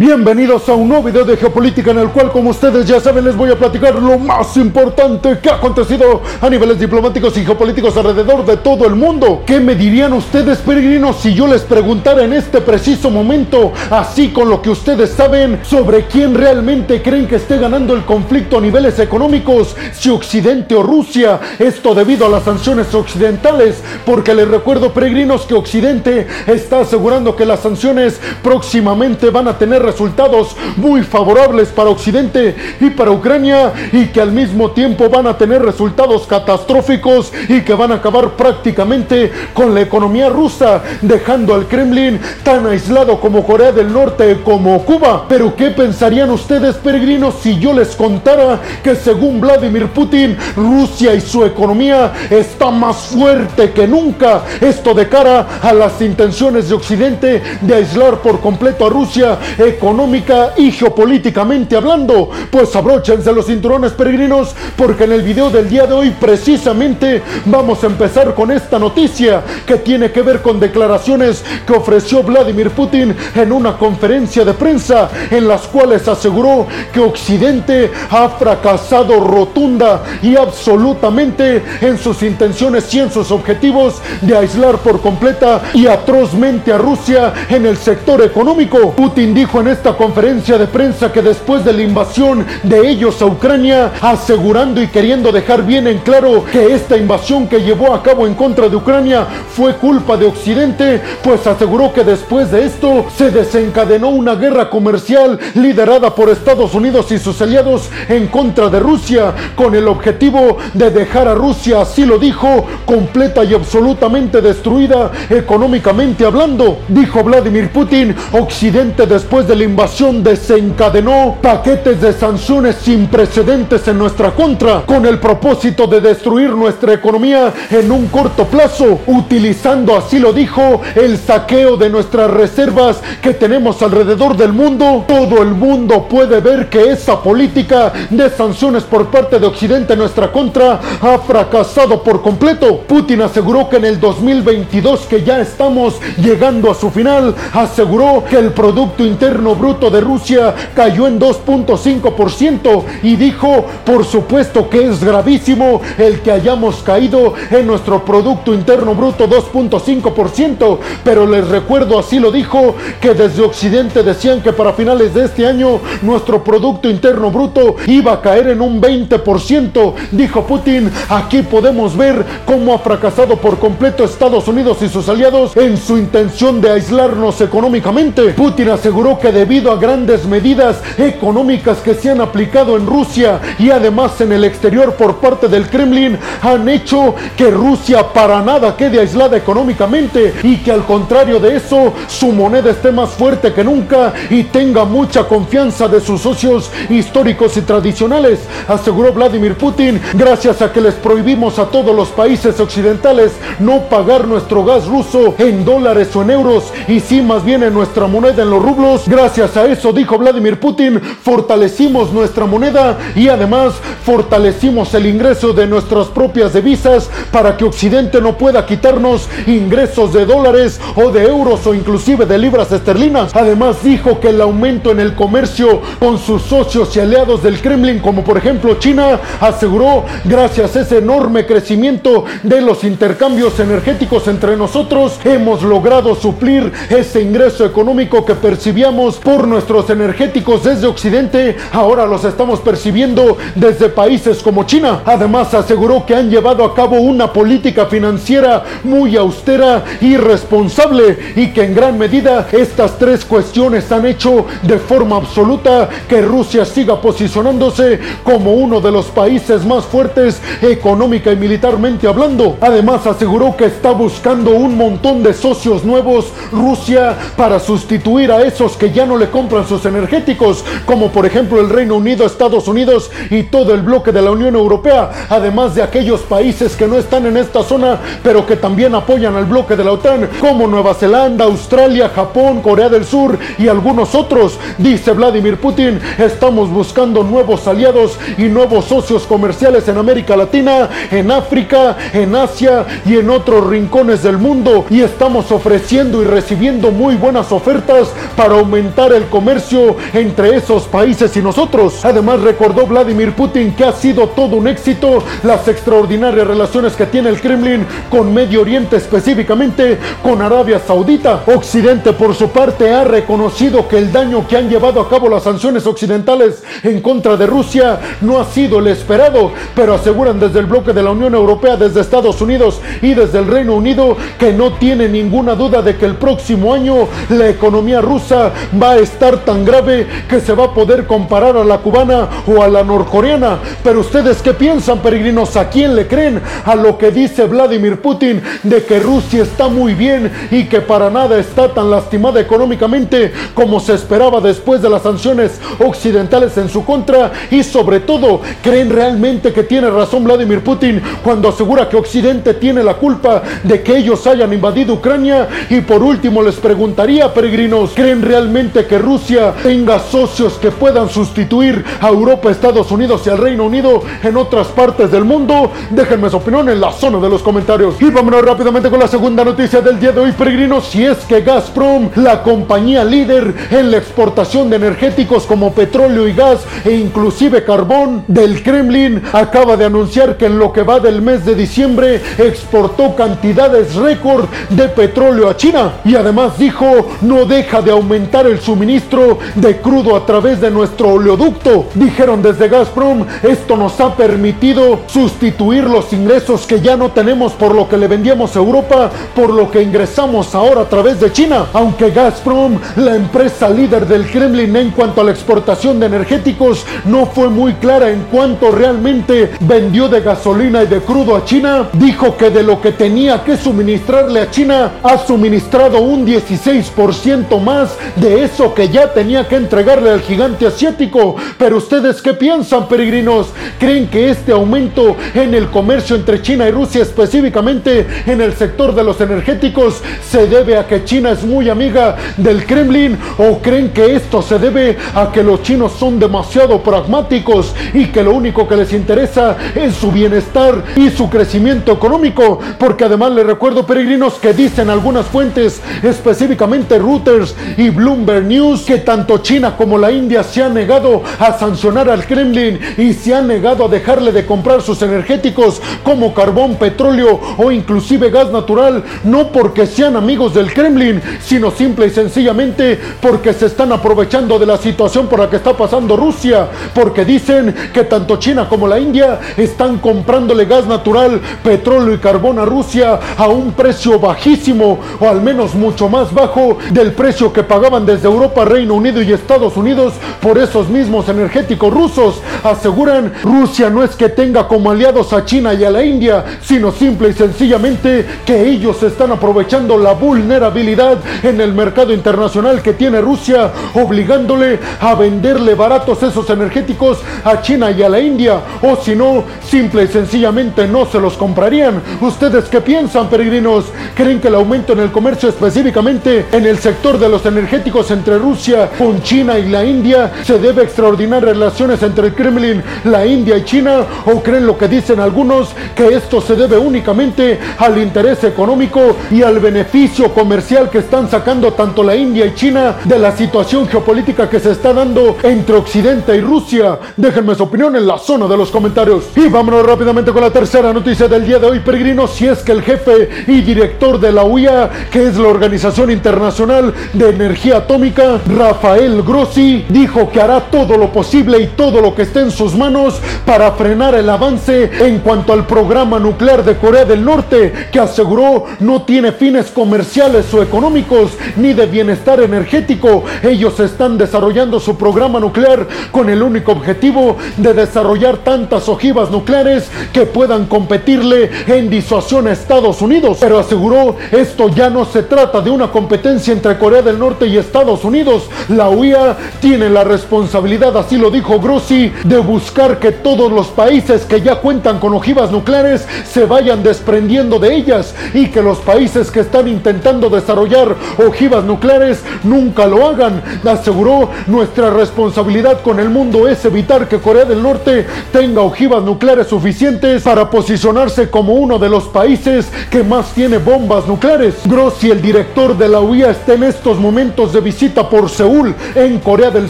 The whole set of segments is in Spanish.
Bienvenidos a un nuevo video de geopolítica en el cual, como ustedes ya saben, les voy a platicar lo más importante que ha acontecido a niveles diplomáticos y geopolíticos alrededor de todo el mundo. ¿Qué me dirían ustedes, peregrinos, si yo les preguntara en este preciso momento, así con lo que ustedes saben, sobre quién realmente creen que esté ganando el conflicto a niveles económicos, si Occidente o Rusia? Esto debido a las sanciones occidentales, porque les recuerdo, peregrinos, que Occidente está asegurando que las sanciones próximamente van a tener resultados muy favorables para Occidente y para Ucrania y que al mismo tiempo van a tener resultados catastróficos y que van a acabar prácticamente con la economía rusa, dejando al Kremlin tan aislado como Corea del Norte como Cuba. Pero ¿qué pensarían ustedes, peregrinos, si yo les contara que según Vladimir Putin, Rusia y su economía está más fuerte que nunca? Esto de cara a las intenciones de Occidente de aislar por completo a Rusia económica y geopolíticamente hablando. Pues abróchense los cinturones peregrinos porque en el video del día de hoy precisamente vamos a empezar con esta noticia que tiene que ver con declaraciones que ofreció Vladimir Putin en una conferencia de prensa en las cuales aseguró que Occidente ha fracasado rotunda y absolutamente en sus intenciones y en sus objetivos de aislar por completa y atrozmente a Rusia en el sector económico. Putin dijo en esta conferencia de prensa que después de la invasión de ellos a Ucrania, asegurando y queriendo dejar bien en claro que esta invasión que llevó a cabo en contra de Ucrania fue culpa de Occidente, pues aseguró que después de esto se desencadenó una guerra comercial liderada por Estados Unidos y sus aliados en contra de Rusia, con el objetivo de dejar a Rusia, así lo dijo, completa y absolutamente destruida económicamente hablando. Dijo Vladimir Putin, Occidente después de la invasión desencadenó paquetes de sanciones sin precedentes en nuestra contra, con el propósito de destruir nuestra economía en un corto plazo, utilizando, así lo dijo, el saqueo de nuestras reservas que tenemos alrededor del mundo. Todo el mundo puede ver que esa política de sanciones por parte de Occidente en nuestra contra ha fracasado por completo. Putin aseguró que en el 2022, que ya estamos llegando a su final, aseguró que el Producto Interno Bruto de Rusia cayó en 2.5% y dijo, por supuesto que es gravísimo el que hayamos caído en nuestro Producto Interno Bruto 2.5%, pero les recuerdo, así lo dijo, que desde Occidente decían que para finales de este año nuestro Producto Interno Bruto iba a caer en un 20%, dijo Putin, aquí podemos ver cómo ha fracasado por completo Estados Unidos y sus aliados en su intención de aislarnos económicamente. Putin aseguró que debido a grandes medidas económicas que se han aplicado en Rusia y además en el exterior por parte del Kremlin, han hecho que Rusia para nada quede aislada económicamente y que al contrario de eso, su moneda esté más fuerte que nunca y tenga mucha confianza de sus socios históricos y tradicionales, aseguró Vladimir Putin, gracias a que les prohibimos a todos los países occidentales no pagar nuestro gas ruso en dólares o en euros y sí más bien en nuestra moneda en los rublos. Gracias a eso, dijo Vladimir Putin, fortalecimos nuestra moneda y además fortalecimos el ingreso de nuestras propias divisas para que Occidente no pueda quitarnos ingresos de dólares o de euros o inclusive de libras esterlinas. Además dijo que el aumento en el comercio con sus socios y aliados del Kremlin, como por ejemplo China, aseguró gracias a ese enorme crecimiento de los intercambios energéticos entre nosotros, hemos logrado suplir ese ingreso económico que percibíamos por nuestros energéticos desde Occidente, ahora los estamos percibiendo desde países como China. Además aseguró que han llevado a cabo una política financiera muy austera y responsable y que en gran medida estas tres cuestiones han hecho de forma absoluta que Rusia siga posicionándose como uno de los países más fuertes económica y militarmente hablando. Además aseguró que está buscando un montón de socios nuevos Rusia para sustituir a esos que ya no le compran sus energéticos, como por ejemplo el Reino Unido, Estados Unidos y todo el bloque de la Unión Europea, además de aquellos países que no están en esta zona, pero que también apoyan al bloque de la OTAN, como Nueva Zelanda, Australia, Japón, Corea del Sur y algunos otros. Dice Vladimir Putin, estamos buscando nuevos aliados y nuevos socios comerciales en América Latina, en África, en Asia y en otros rincones del mundo y estamos ofreciendo y recibiendo muy buenas ofertas para aumentar el comercio entre esos países y nosotros. Además recordó Vladimir Putin que ha sido todo un éxito las extraordinarias relaciones que tiene el Kremlin con Medio Oriente, específicamente con Arabia Saudita. Occidente por su parte ha reconocido que el daño que han llevado a cabo las sanciones occidentales en contra de Rusia no ha sido el esperado, pero aseguran desde el bloque de la Unión Europea, desde Estados Unidos y desde el Reino Unido que no tiene ninguna duda de que el próximo año la economía rusa va a estar tan grave que se va a poder comparar a la cubana o a la norcoreana. Pero ustedes qué piensan, peregrinos, ¿a quién le creen? A lo que dice Vladimir Putin de que Rusia está muy bien y que para nada está tan lastimada económicamente como se esperaba después de las sanciones occidentales en su contra y sobre todo, ¿creen realmente que tiene razón Vladimir Putin cuando asegura que Occidente tiene la culpa de que ellos hayan invadido Ucrania? Y por último les preguntaría, peregrinos, ¿creen realmente que Rusia tenga socios que puedan sustituir a Europa, Estados Unidos y al Reino Unido en otras partes del mundo? Déjenme su opinión en la zona de los comentarios. Y vámonos rápidamente con la segunda noticia del día de hoy, peregrinos, si es que Gazprom, la compañía líder en la exportación de energéticos como petróleo y gas e inclusive carbón del Kremlin, acaba de anunciar que en lo que va del mes de diciembre exportó cantidades récord de petróleo a China y además dijo no deja de aumentar el suministro de crudo a través de nuestro oleoducto. Dijeron desde Gazprom, esto nos ha permitido sustituir los ingresos que ya no tenemos por lo que le vendíamos a Europa, por lo que ingresamos ahora a través de China. Aunque Gazprom, la empresa líder del Kremlin en cuanto a la exportación de energéticos, no fue muy clara en cuanto realmente vendió de gasolina y de crudo a China, dijo que de lo que tenía que suministrarle a China, ha suministrado un 16% más de eso que ya tenía que entregarle al gigante asiático. Pero ustedes qué piensan, peregrinos? ¿Creen que este aumento en el comercio entre China y Rusia, específicamente en el sector de los energéticos, se debe a que China es muy amiga del Kremlin? ¿O creen que esto se debe a que los chinos son demasiado pragmáticos y que lo único que les interesa es su bienestar y su crecimiento económico? Porque además les recuerdo, peregrinos, que dicen algunas fuentes, específicamente Reuters y Bloomberg News, que tanto China como la India se han negado a sancionar al Kremlin y se han negado a dejarle de comprar sus energéticos como carbón, petróleo o inclusive gas natural, no porque sean amigos del Kremlin, sino simple y sencillamente porque se están aprovechando de la situación por la que está pasando Rusia, porque dicen que tanto China como la India están comprándole gas natural, petróleo y carbón a Rusia a un precio bajísimo o al menos mucho más bajo del precio que pagaban desde Europa, Reino Unido y Estados Unidos por esos mismos energéticos rusos. Aseguran Rusia no es que tenga como aliados a China y a la India, sino simple y sencillamente que ellos están aprovechando la vulnerabilidad en el mercado internacional que tiene Rusia, obligándole a venderle baratos esos energéticos a China y a la India, o si no, simple y sencillamente no se los comprarían. ¿Ustedes qué piensan, peregrinos? ¿Creen que el aumento en el comercio, específicamente en el sector de los energéticos entre Rusia con China y la India, se debe a extraordinarias relaciones entre el Kremlin, la India y China? ¿O creen lo que dicen algunos, que esto se debe únicamente al interés económico y al beneficio comercial que están sacando tanto la India y China de la situación geopolítica que se está dando entre Occidente y Rusia? Déjenme su opinión en la zona de los comentarios. Y vámonos rápidamente con la tercera noticia del día de hoy, peregrinos, si es que el jefe y director de la UIA, que es la Organización Internacional de Energía Atómica, Rafael Grossi, dijo que hará todo lo posible y todo lo que esté en sus manos para frenar el avance en cuanto al programa nuclear de Corea del Norte, que aseguró no tiene fines comerciales o económicos ni de bienestar energético. Ellos están desarrollando su programa nuclear con el único objetivo de desarrollar tantas ojivas nucleares que puedan competirle en disuasión a Estados Unidos. Pero aseguró esto ya no se trata de una competencia entre Corea del Norte y Estados Unidos. La UIA tiene la responsabilidad, así lo dijo Grossi, de buscar que todos los países que ya cuentan con ojivas nucleares se vayan desprendiendo de ellas y que los países que están intentando desarrollar ojivas nucleares nunca lo hagan. Aseguró nuestra responsabilidad con el mundo es evitar que Corea del Norte tenga ojivas nucleares suficientes para posicionarse como uno de los países que más tiene bombas nucleares. Grossi, el director de la UIA, está en estos momentos de visita visita por Seúl en Corea del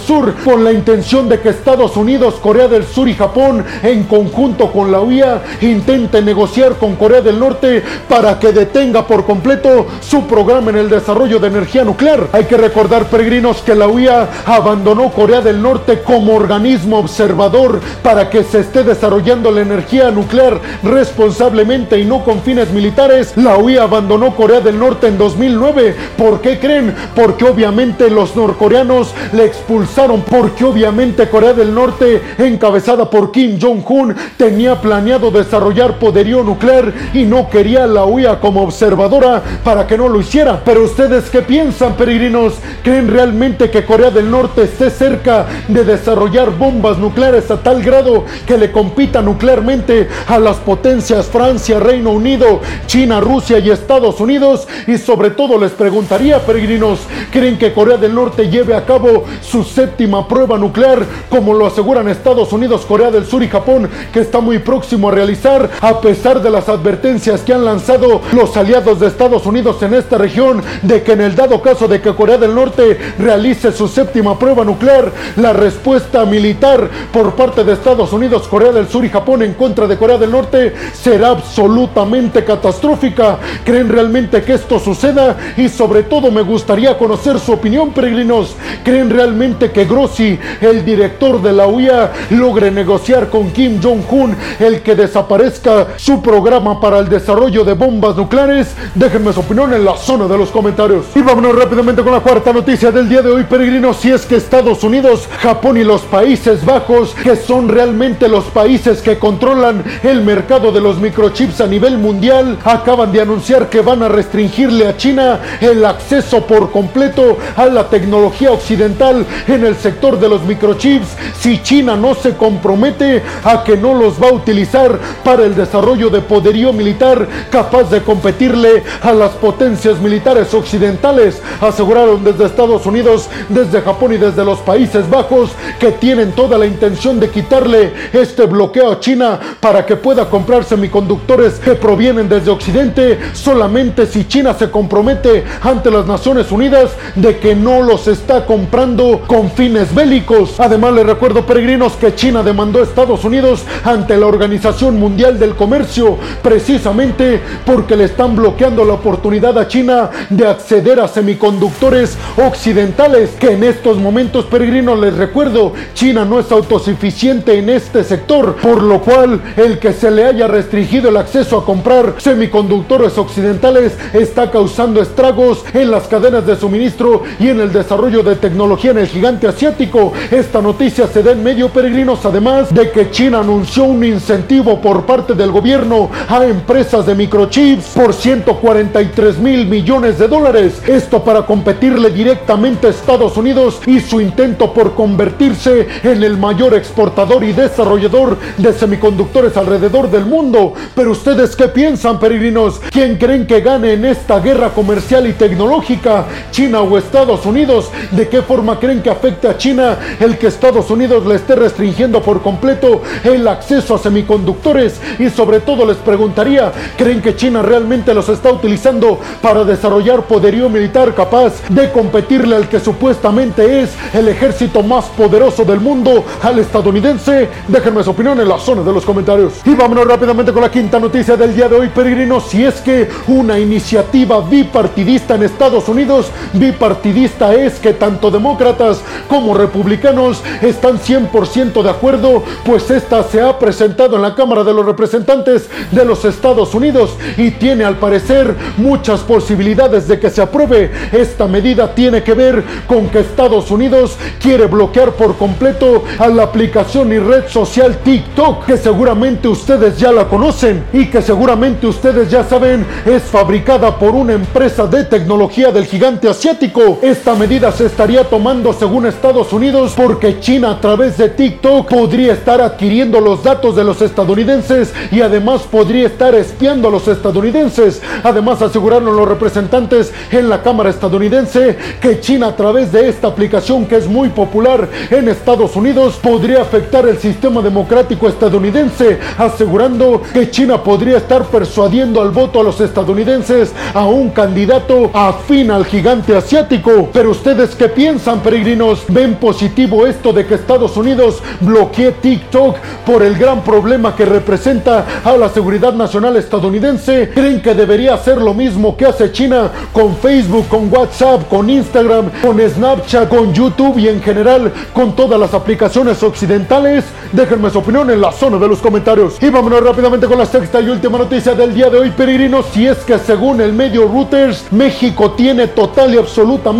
Sur con la intención de que Estados Unidos, Corea del Sur y Japón en conjunto con la UIA intenten negociar con Corea del Norte para que detenga por completo su programa en el desarrollo de energía nuclear. Hay que recordar, peregrinos, que la UIA abandonó Corea del Norte como organismo observador para que se esté desarrollando la energía nuclear responsablemente y no con fines militares. La UIA abandonó Corea del Norte en 2009. ¿Por qué creen? Porque obviamente los norcoreanos le expulsaron, porque obviamente Corea del Norte, encabezada por Kim Jong-un, tenía planeado desarrollar poderío nuclear y no quería la UIA como observadora para que no lo hiciera. Pero ustedes qué piensan, peregrinos? ¿Creen realmente que Corea del Norte esté cerca de desarrollar bombas nucleares a tal grado que le compita nuclearmente a las potencias Francia, Reino Unido, China, Rusia y Estados Unidos? Y sobre todo les preguntaría, peregrinos, ¿creen que Corea del Norte lleve a cabo su séptima prueba nuclear como lo aseguran Estados Unidos, Corea del Sur y Japón, que está muy próximo a realizar a pesar de las advertencias que han lanzado los aliados de Estados Unidos en esta región de que en el dado caso de que Corea del Norte realice su séptima prueba nuclear, la respuesta militar por parte de Estados Unidos, Corea del Sur y Japón en contra de Corea del Norte será absolutamente catastrófica. ¿Creen realmente que esto suceda? Y sobre todo me gustaría conocer su opinión, peregrinos. ¿Creen realmente que Grossi, el director de la UIA, logre negociar con Kim Jong-un el que desaparezca su programa para el desarrollo de bombas nucleares? Déjenme su opinión en la zona de los comentarios. Y vámonos rápidamente con la cuarta noticia del día de hoy, peregrinos. Si es que Estados Unidos, Japón y los Países Bajos, que son realmente los países que controlan el mercado de los microchips a nivel mundial, acaban de anunciar que van a restringirle a China el acceso por completo a la tecnología occidental en el sector de los microchips si China no se compromete a que no los va a utilizar para el desarrollo de poderío militar capaz de competirle a las potencias militares occidentales. Aseguraron desde Estados Unidos, desde Japón y desde los Países Bajos que tienen toda la intención de quitarle este bloqueo a China para que pueda comprar semiconductores que provienen desde Occidente solamente si China se compromete ante las Naciones Unidas de que no los está comprando con fines bélicos. Además, les recuerdo, peregrinos, que China demandó a Estados Unidos ante la Organización Mundial del Comercio precisamente porque le están bloqueando la oportunidad a China de acceder a semiconductores occidentales que en estos momentos, peregrinos, les recuerdo, China no es autosuficiente en este sector, por lo cual el que se le haya restringido el acceso a comprar semiconductores occidentales está causando estragos en las cadenas de suministro y en el desarrollo de tecnología en el gigante asiático. Esta noticia se da en medio peregrinos, además de que China anunció un incentivo por parte del gobierno a empresas de microchips por 143 mil millones de dólares. Esto para competirle directamente a Estados Unidos y su intento por convertirse en el mayor exportador y desarrollador de semiconductores alrededor del mundo. Pero ustedes qué piensan, peregrinos? ¿Quién creen que gane en esta guerra comercial y tecnológica? ¿China o Estados ¿De qué forma creen que afecte a China el que Estados Unidos le esté restringiendo por completo el acceso a semiconductores? Y sobre todo les preguntaría, ¿creen que China realmente los está utilizando para desarrollar poderío militar capaz de competirle al que supuestamente es el ejército más poderoso del mundo, al estadounidense? Déjenme su opinión en la zona de los comentarios. Y vámonos rápidamente con la quinta noticia del día de hoy, peregrinos. Si es que una iniciativa bipartidista en Estados Unidos, bipartidista es que tanto demócratas como republicanos están 100% de acuerdo, pues esta se ha presentado en la Cámara de los Representantes de los Estados Unidos y tiene al parecer muchas posibilidades de que se apruebe. Esta medida tiene que ver con que Estados Unidos quiere bloquear por completo a la aplicación y red social TikTok, que seguramente ustedes ya la conocen y que seguramente ustedes ya saben es fabricada por una empresa de tecnología del gigante asiático. Esta medida se estaría tomando según Estados Unidos porque China a través de TikTok podría estar adquiriendo los datos de los estadounidenses y además podría estar espiando a los estadounidenses. Además aseguraron los representantes en la Cámara estadounidense que China a través de esta aplicación que es muy popular en Estados Unidos podría afectar el sistema democrático estadounidense, asegurando que China podría estar persuadiendo al voto a los estadounidenses a un candidato afín al gigante asiático. Pero ustedes qué piensan, peregrinos? ¿Ven positivo esto de que Estados Unidos bloquee TikTok por el gran problema que representa a la seguridad nacional estadounidense? ¿Creen que debería hacer lo mismo que hace China con Facebook, con WhatsApp, con Instagram, con Snapchat, con YouTube y en general con todas las aplicaciones occidentales? Déjenme su opinión en la zona de los comentarios. Y vámonos rápidamente con la sexta y última noticia del día de hoy, peregrinos. Si es que según el medio Reuters, México tiene total y absolutamente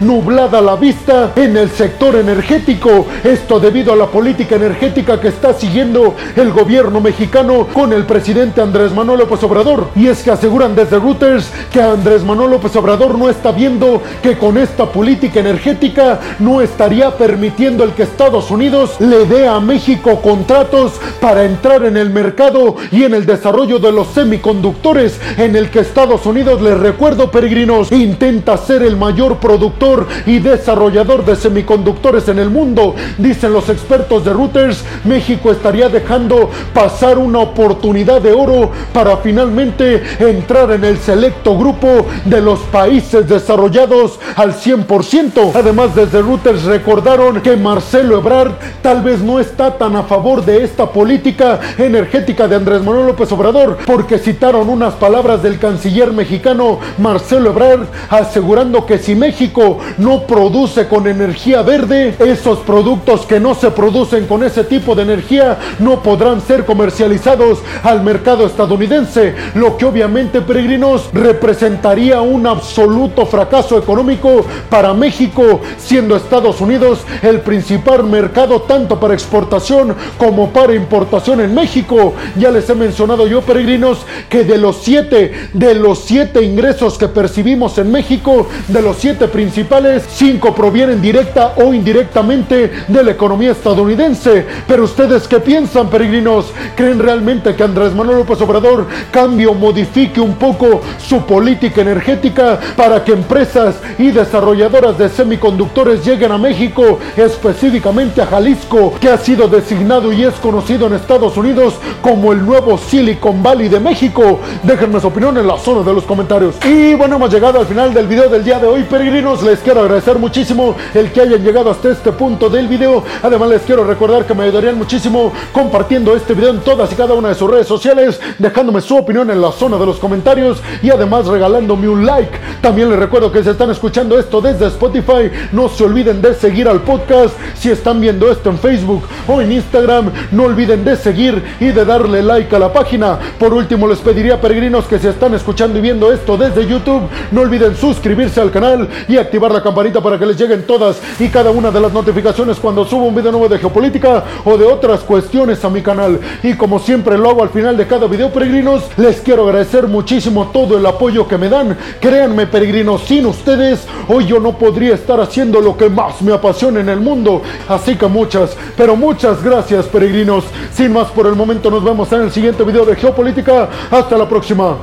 nublada la vista en el sector energético. Esto debido a la política energética que está siguiendo el gobierno mexicano con el presidente Andrés Manuel López Obrador. Y es que aseguran desde Reuters que Andrés Manuel López Obrador no está viendo que con esta política energética no estaría permitiendo el que Estados Unidos le dé a México contratos para entrar en el mercado y en el desarrollo de los semiconductores en el que Estados Unidos, les recuerdo peregrinos, intenta ser el mayor productor y desarrollador de semiconductores en el mundo. Dicen los expertos de Reuters, México estaría dejando pasar una oportunidad de oro para finalmente entrar en el selecto grupo de los países desarrollados al 100%. Además, desde Reuters recordaron que Marcelo Ebrard tal vez no está tan a favor de esta política energética de Andrés Manuel López Obrador, porque citaron unas palabras del canciller mexicano Marcelo Ebrard asegurando que si México no produce con energía verde, esos productos que no se producen con ese tipo de energía no podrán ser comercializados al mercado estadounidense, lo que obviamente peregrinos representaría un absoluto fracaso económico para México, siendo Estados Unidos el principal mercado tanto para exportación como para importación en México. Ya les he mencionado yo, peregrinos, que de los siete, de los siete ingresos que percibimos en México, de los siete principales, cinco provienen directa o indirectamente de la economía estadounidense. Pero ustedes qué piensan, peregrinos? ¿Creen realmente que Andrés Manuel López Obrador cambie o modifique un poco su política energética para que empresas y desarrolladoras de semiconductores lleguen a México, específicamente a Jalisco, que ha sido designado y es conocido en Estados Unidos como el nuevo Silicon Valley de México? Déjenme su opinión en la zona de los comentarios. Y bueno, hemos llegado al final del video del día de hoy, peregrinos. Les quiero agradecer muchísimo el que hayan llegado hasta este punto del video. Además, les quiero recordar que me ayudarían muchísimo compartiendo este video en todas y cada una de sus redes sociales, dejándome su opinión en la zona de los comentarios y además regalándome un like. También les recuerdo que si están escuchando esto desde Spotify, no se olviden de seguir al podcast. Si están viendo esto en Facebook o en Instagram, no olviden de seguir y de darle like a la página. Por último, les pediría peregrinos que si están escuchando y viendo esto desde YouTube, no olviden suscribirse al canal y activar la campanita para que les lleguen todas y cada una de las notificaciones cuando subo un video nuevo de geopolítica o de otras cuestiones a mi canal. Y como siempre lo hago al final de cada video, peregrinos, les quiero agradecer muchísimo todo el apoyo que me dan. Créanme, peregrinos, sin ustedes hoy yo no podría estar haciendo lo que más me apasiona en el mundo. Así que muchas, pero muchas gracias, peregrinos. Sin más por el momento, nos vemos en el siguiente video de geopolítica. Hasta la próxima.